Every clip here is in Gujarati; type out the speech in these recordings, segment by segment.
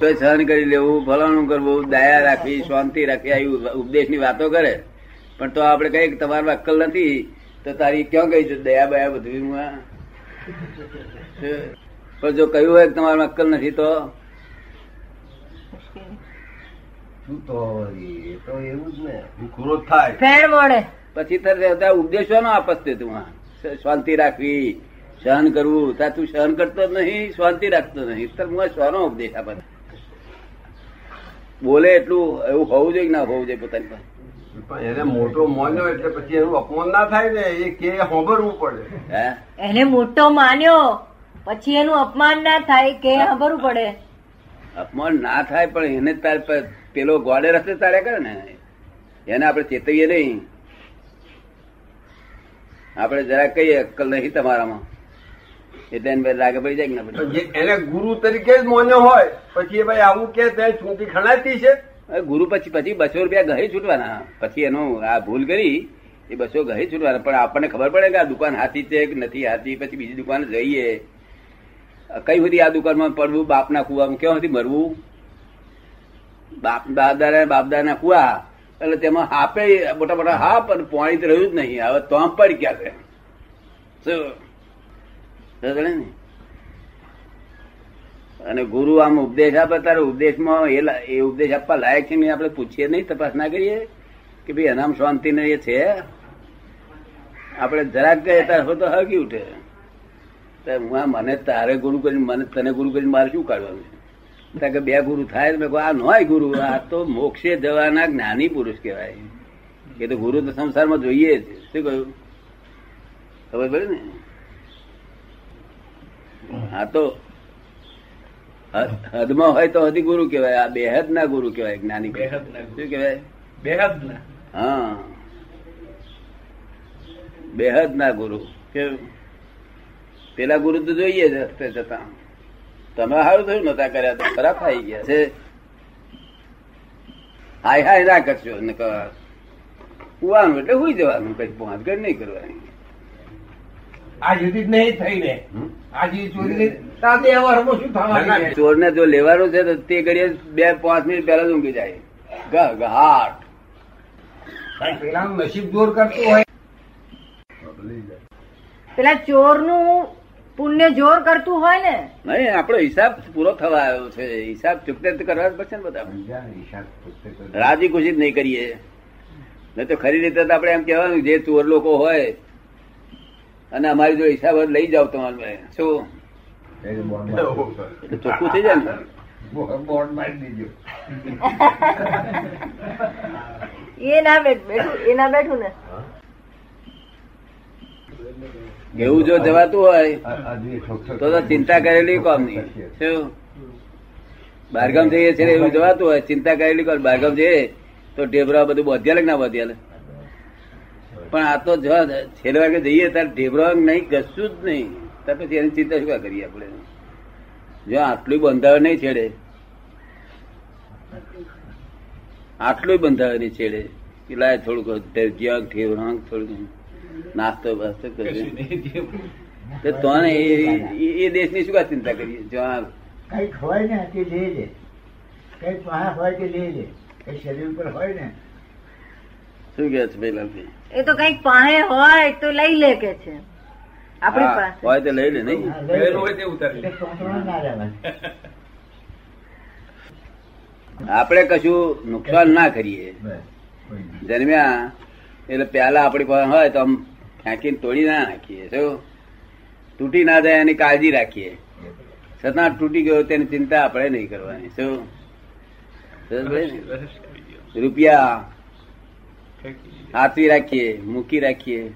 તો સહન કરી લેવું ફલાણું કરવું દયા રાખવી શાંતિ રાખવી આવી ઉપદેશની વાતો કરે. પણ તો આપણે કઈ કે તમારમાં અક્કલ નથી તો તારી ક્યાં ગઈ છે? દયા બયા બધું પણ જો કહ્યું હોય કે તમારામાં અક્કલ નથી તો? તો તો પછી તરત ઉપદેશો નો આપસ તે તું શાંતિ રાખવી સહન કરવું. ત્યાં તું સહન કરતો જ નહીં શાંતિ રાખતો નહીં. તો હું શાનો ઉપદેશ આપે બોલે એટલું એવું હોવું જોઈએ ના હોવું જોઈએ પોતાની પાસે? એને મોટો માન્યો એટલે પછી એનું અપમાન ના થાય ને એ કે હોબરવું પડે. એને મોટો માન્યો પછી એનું અપમાન ના થાય કે હોબરવું પડે. અપમાન ના થાય પણ એને તાર પેલો ગોડે રસ્તે તારે કરે ને એને આપણે ચેતવીએ નહીં. આપણે જરા કહીએ અક્કલ નહીં તમારામાં. એટલે એને લાગે પડી જાય ના એને ગુરુ તરીકે જ મોન્યો હોય પછી એ ભાઈ આવું કે ત્યાં છૂટી ખણાતી છે? ગુરુ પછી પછી બસો રૂપિયા ગહી છૂટવાના પછી એનો આ ભૂલ કરી એ બસો ગહી છૂટવાના પણ આપણને ખબર પડે કે આ દુકાન હાથી છે કે નથી હાથી પછી બીજી દુકાન જઈએ. કઈ બધી આ દુકાનમાં પડવું બાપના કુવામાં ક્યાં સુધી મરવું? બાપ બાપદાદા બાપદાના કુવા. એટલે તેમાં હાપે મોટા મોટા હાપ અને પાણી તો રહ્યું જ નહીં. હવે તો પડી ગયા છે? અને ગુરુ આમ ઉપદેશ આપે તારે ઉપદેશમાં એ ઉપદેશ આપવા લાયક છે નહીં આપણે પૂછીએ નહીં, તપાસ ના કરીએ કે ભાઈ એનામ શાંતિ ને એ છે? આપણે જરાક ગયે ત્યારે તો હગી ઉઠે. હું આ મને તારે ગુરુ કરીને, મને તને ગુરુ કરીને મારે શું કાઢવાનું છે? કારણ કે બે ગુરુ થાય મેં આ નોય ગુરુ, આ તો મોક્ષે જવાના જ્ઞાની પુરુષ કહેવાય. એ તો ગુરુ તો સંસારમાં જોઈએ જ. શું કહ્યું? ખબર પડે ને? હા તો હદ- હદમાં હોય તો હદી ગુરુ કહેવાય. આ બેહદ ના ગુરુ કહેવાય જ્ઞાની બેહદ ના. શું કહેવાય? બેહદ ના હા. બેહદ ના ગુરુ. કેવું પેલા ગુરુ તો જોઈએ જ હસ્તે જતા. તમે સારું થયું નતા કર્યા તો ખરાબ થઈ ગયા. છે હાય હાય ના કરશો. કુવાનું એટલે હુઈ જવાનું કઈ પહોંચગઢ નહીં કરવાની. આ સુધી નહીં થઈ ને. આજે ચોરી? ચોર ને જો લેવાનું છે તો તે ઘડીએ બે પાંચ મિનિટ પહેલા જ ઊંઘી જાય. ગહ ગહાટ પેલાનું નસીબ જોર કરતું હોય. પેલા ચોરનું પુણ્ય જોર કરતું હોય ને. નહીં આપણો હિસાબ પૂરો થવા આવ્યો છે. હિસાબ ચૂકતે તો કરવા જ પડશે ને બધા. રાજી ખુશી જ નહીં કરીએ. નહીં તો ખરી રીતે આપડે આપણે એમ કહેવાનું જે ચોર લોકો હોય અને અમારી જો હિસાબ લઈ જાવ તમારે શું? ચોખ્ખું થઈ જાય ને? બોર્ડ મારી દીજો એ ના બેઠું એ ના બેઠું ને. એવું જો જવાતું હોય તો તો ચિંતા કરેલી કોમ નહીં. શું? બહારગામ જઈએ છે એવું જવાતું હોય ચિંતા કરેલી કોમ બહારગામ જઈએ તો ઢેબરા બધું બધ્યા ના બધ્યા પણ આ તો જો છેલ્લે વાગે જઈએ ત્યારે ઢેબરા નહીં કશું જ નહીં. તો પછી એની ચિંતા શું કરીએ આપણે? જો આટલું બંધાવે નહીં છેડે. આટલું બંધાવે નહીં છેડે. કે થોડુંક જ્યાં ઢેબરા થોડુંક નાસ્તો બાસ્તો કશું કરી તો ને એ- એ- એ દેશની શું ચિંતા કરીએ જો આ કંઈક હોય ને તે લે લે. કંઈક હોય તે લે લે. કઈ શરીર પર હોય ને શું કે છે પેલાથી એ તો કંઈક પાસે હોય તો લઈ લે કે છે. આપણી પાસે. હોય તો લઈ લે નહીં? હોય તે ઉતારી. આપણે કશું નુકસાન ના કરીએ. જન્મ્યા એટલે પેલા આપણી પાસે હોય તો આમ ફેંકીને તોડી ના નાખીએ. શું? તૂટી ના જાય એની કાળજી રાખીએ. છતાં તૂટી ગયો તેની ચિંતા આપણે નહીં કરવાની. શું? રૂપિયા હાથવી રાખીએ મૂકી રાખીએ.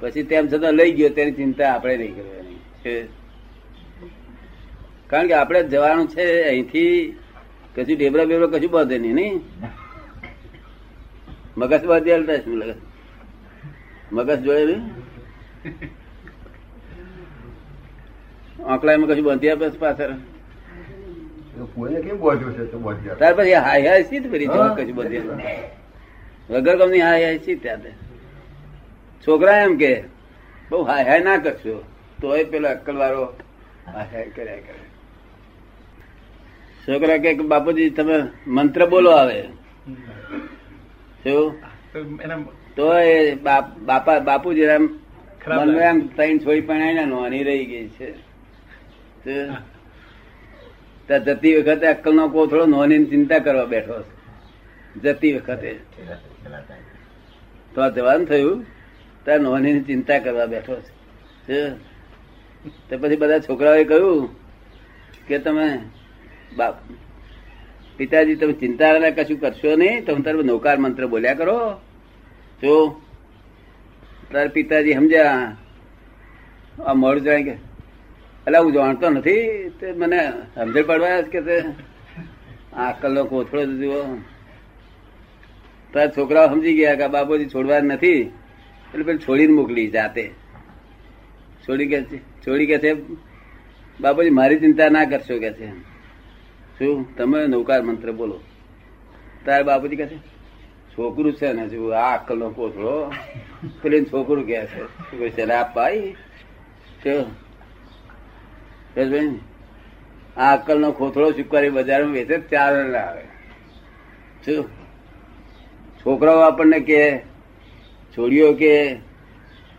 પછી તેમ છતાં લઈ ગયો તેની ચિંતા આપણે નહીં કરવાની. કારણ કે આપણે જવાનું છે અહીંથી કશું ઢેબરા બેબરા કશું બાંધે નહીં નહીં? મગજ બાંધી હાલતા શું લાગે. મગજ જોયે નહીં? આંકડામાં કશું બાંધી આપે પાછળ? કોઈને કેમ બોધ્યો છે તો બોધ્યા? ત્યાર પછી હાય હાય સીધ કરી જવા કશું બાંધી વગર કમની હાય હાય સીધ ત્યાં છોકરા એમ કે બહુ હાય હાય ના કરશો. તોય પેલો અક્કલ વાળો હાય હાય કર્યા કરે. છોકરા કે બાપુજી તમે મંત્ર બોલો આવે. શું? તો એ બાપા બાપુજી એમ મનમાં એમ ત્રણ છોડી પણ નોની રહી ગઈ છે. શું? જતી વખતે અક્કલ નો કોથળો નોની ચિંતા કરવા બેઠો જતી વખતે. તો જવાનું થયું. ત્યાં નોની ચિંતા કરવા બેઠો છે? તો પછી બધા છોકરાઓએ કહ્યું કે તમે બાપ, પિતાજી, તમે ચિંતા કશું કરશો નહીં. તમે તારે નૌકાર મંત્ર બોલ્યા કરો. જો તાર પિતાજી સમજ્યા? આ મોડું જાય કે એટલે હું જાણતો નથી, તે મને સમજણ પડવા કે તે આ અક્કલનો કોથળો જુઓ તાર છોકરાઓ સમજી ગયા કે બાપુજી છોડવા નથી, એટલે પેલી છોડીને મોકલી જાતે. છોડી કે છે, છોડી કે છે, બાપુજી મારી ચિંતા ના કરશો કે છે. શું? તમે નૌકાર મંત્ર બોલો. તારે બાપુજી કહે છે, છોકરું છે ને શું આ અક્કલ નો કોથળો. પેલી છોકરું કે છે છે? આ અક્કલ નો ખોથળો ચૂકવારી બજારમાં વેચે ચાર આવે શું? છોકરાઓ આપણને કે છોડીઓ કે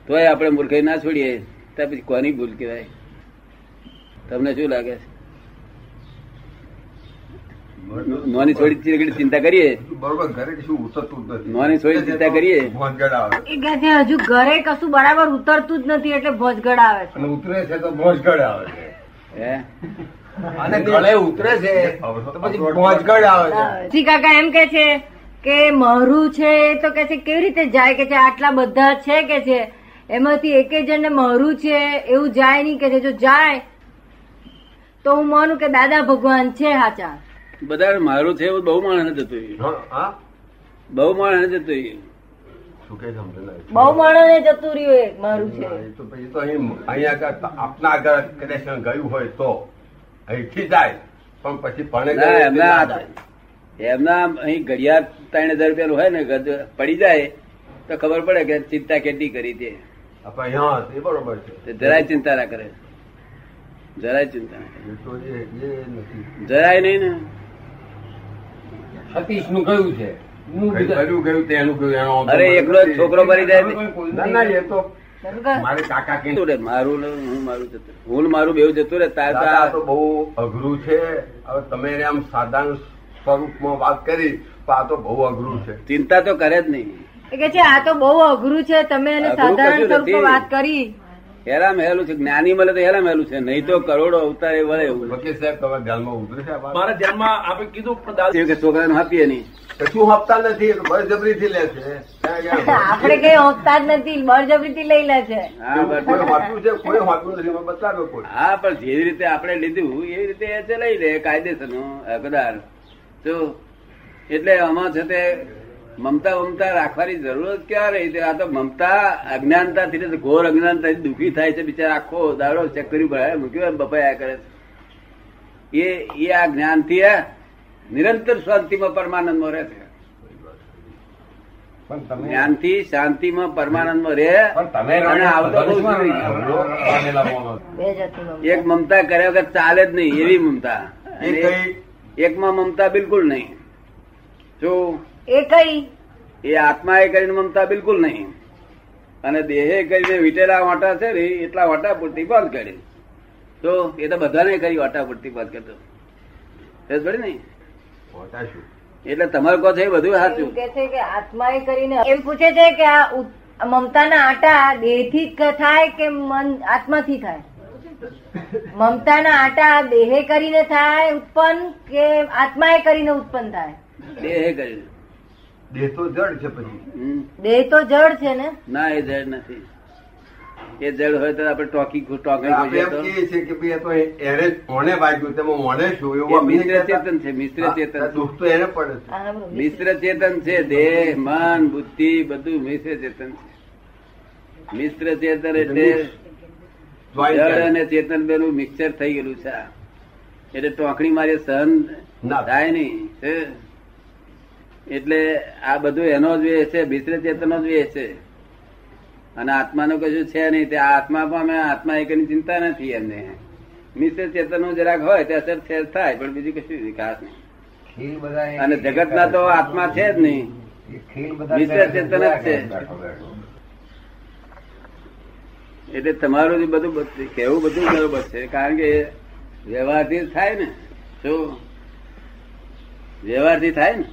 તોય આપણે મૂર્ખાઈ ના છોડીએ. તો પછી કોની ભૂલ કહેવાય? તમને શું લાગે? છે નોની છોડી ચીરગડી ચિંતા કરીએ? બરોબર ઘરે કશું ઉતરતું જ નથી. નોની છોડી ચિંતા કરીએ? ભોંગડ આવે એ છે હજુ ઘરે કશું બરાબર ઉતરતું જ નથી એટલે ભોજગડ આવે છે. અને ઉતરે છે તો ભોજગડ આવે છે. અને ગળે ઉતરે છે તો પછી ભોજગડ આવે છે. શ્રી કાકા એમ કે છે કે મહરું છે તો કે છે કેવી રીતે જાય? કે છે આટલા બધા છે? કે છે એમાંથી એકે જણને મહરું છે એવું જાય નહીં. કે છે જો જાય તો હું માનું કે દાદા ભગવાન છે હાચા બધા મારું છે એવું બહુ માણસ જતું બહુ માણસ જતું રહ્યું શું કે સમજે નહીં. બહુ માણસને જતું રહ્યું એ મારું છે. તો પછી તો અહીંયા આગળ આપના આગળ કનેક્શન ગયું હોય તો અહીંથી જાય પણ પછી ભણે એમના એમના અહીં ઘડિયાળ ત્રણ હજાર રૂપિયાનું હોય ને પડી જાય તો ખબર પડે કે ચિંતા કેટલી કરી તે. બરોબર છે. જરાય ચિંતા ના કરે. જરાય ચિંતા ના કરે. એ તો એ એ નથી. જરાય નહીં ને. સતીશનું કયું છે? અરે એકલો છોકરો મરી જાય ને. ના ના એ તો મારે કાકા કે મારું ને હું મારું જતું. હું મારું બેવું જતું રે તાર તો આ- તો બહુ અઘરું છે. હવે તમે આમ સાધારણ સ્વરૂપમાં વાત કરી તો આ તો બહુ અઘરું છે. ચિંતા તો કરે જ નહીં. કે છે આ તો બહુ અઘરું છે. તમે એને સાધારણ સ્વરૂપમાં વાત કરી. હેરામ હેલું છે જ્ઞાની મળે તો હેરામ હેલું છે નહીં તો કરોડો અવતારે વળે એવું વકીલ સાહેબ તમારા ધ્યાનમાં ઉતરે છે મારા ધ્યાનમાં આપણે કીધું પણ દાદા કે છોકરાને આપીએ નહીં. કશું હપ્તા નથી એ થી લે છે. આપણે કઈ હોતા જ નથી બળજબરીથી લઈ લે છે. હા કોઈ બસ. હોતું છે કોઈ હોતું નથી મને બતાવ્યો કોઈ. હા પણ જે રીતે આપણે લીધું એ રીતે એ લઈ લે કાયદેસર હકદાર. જો એટલે આમાં છે તે મમતા મમતા રાખવાની જરૂર જ ક્યાં રહી આ તો મમતા અજ્ઞાનતા થી ઘોર અજ્ઞાનતા દુઃખી થાય છે બિચારા. આખો દાડો ચક્કરી ભરાય. મૂક્યો બપાયા કરે છે. એ એ આ જ્ઞાનથી નિરંતર શાંતિમાં પરમાનંદમાં રહે છે. પણ તમે જ્ઞાનથી શાંતિમાં પરમાનંદમાં રહે. એક મમતા કર્યા વગર ચાલે જ નહીં એવી મમતા. એક માં એકમાં મમતા બિલકુલ નહીં. જો એ કઈ? એ આત્મા એ કરીને મમતા બિલકુલ નહીં. અને દેહે કરીને વીટેલા વાટા છે ને એટલા વાટા પૂરતી બંધ કરી. તો એ તો બધાને કરી વાટા પૂરતી બંધ કરતો ને? એટલે તમારે કહો છો એ બધું સાચું. કે છે કે આત્માએ કરીને એમ પૂછે છે કે આ મમતાના આટા દેહથી થી થાય કે મન આત્માથી થાય? મમતાના આટા દેહે કરીને થાય ઉત્પન્ન કે આત્માએ કરીને ઉત્પન્ન થાય? દેહે કરીને. દેહ તો જડ છે પછી. દેહ તો જડ છે ને? ના એ જડ નથી. એ જડ હોય તો આપણે ટોકી ટોકી આપણે છીએ કે ભાઈ તો એને કોને વાગ્યું તેમાં મોને શું? એવું મિશ્ર ચેતન છે મિશ્ર ચેતન. દુઃખ તો એને પડે છે. મિશ્ર ચેતન છે દેહ મન બુદ્ધિ બધું મિશ્ર ચેતન છે. મિશ્ર ચેતન એટલે જળ અને ચેતન બેનું મિક્સર થઈ ગયેલું છે એટલે ટોકણી મારી સહન ના. થાય નહીં છે? એટલે આ બધું એનો જ વેહ છે ભીતરે ચેતનો જ વેહ છે. અને આત્માનું કશું છે નહીં તે આત્મા આત્મા અમે આત્મા એકની ચિંતા નથી એમને. મિશ્ર ચેતન જરાક હોય તે અસર છે થાય પણ બીજું કશું વિકાસ નહીં. અને જગત ના તો આત્મા છે જ નહીં. મિશ્ર ચેતન જ છે. એટલે તમારું જે બધું કેવું બધું બરોબર છે કારણ કે વ્યવહારથી થાય ને. શું? વ્યવહારથી થાય ને?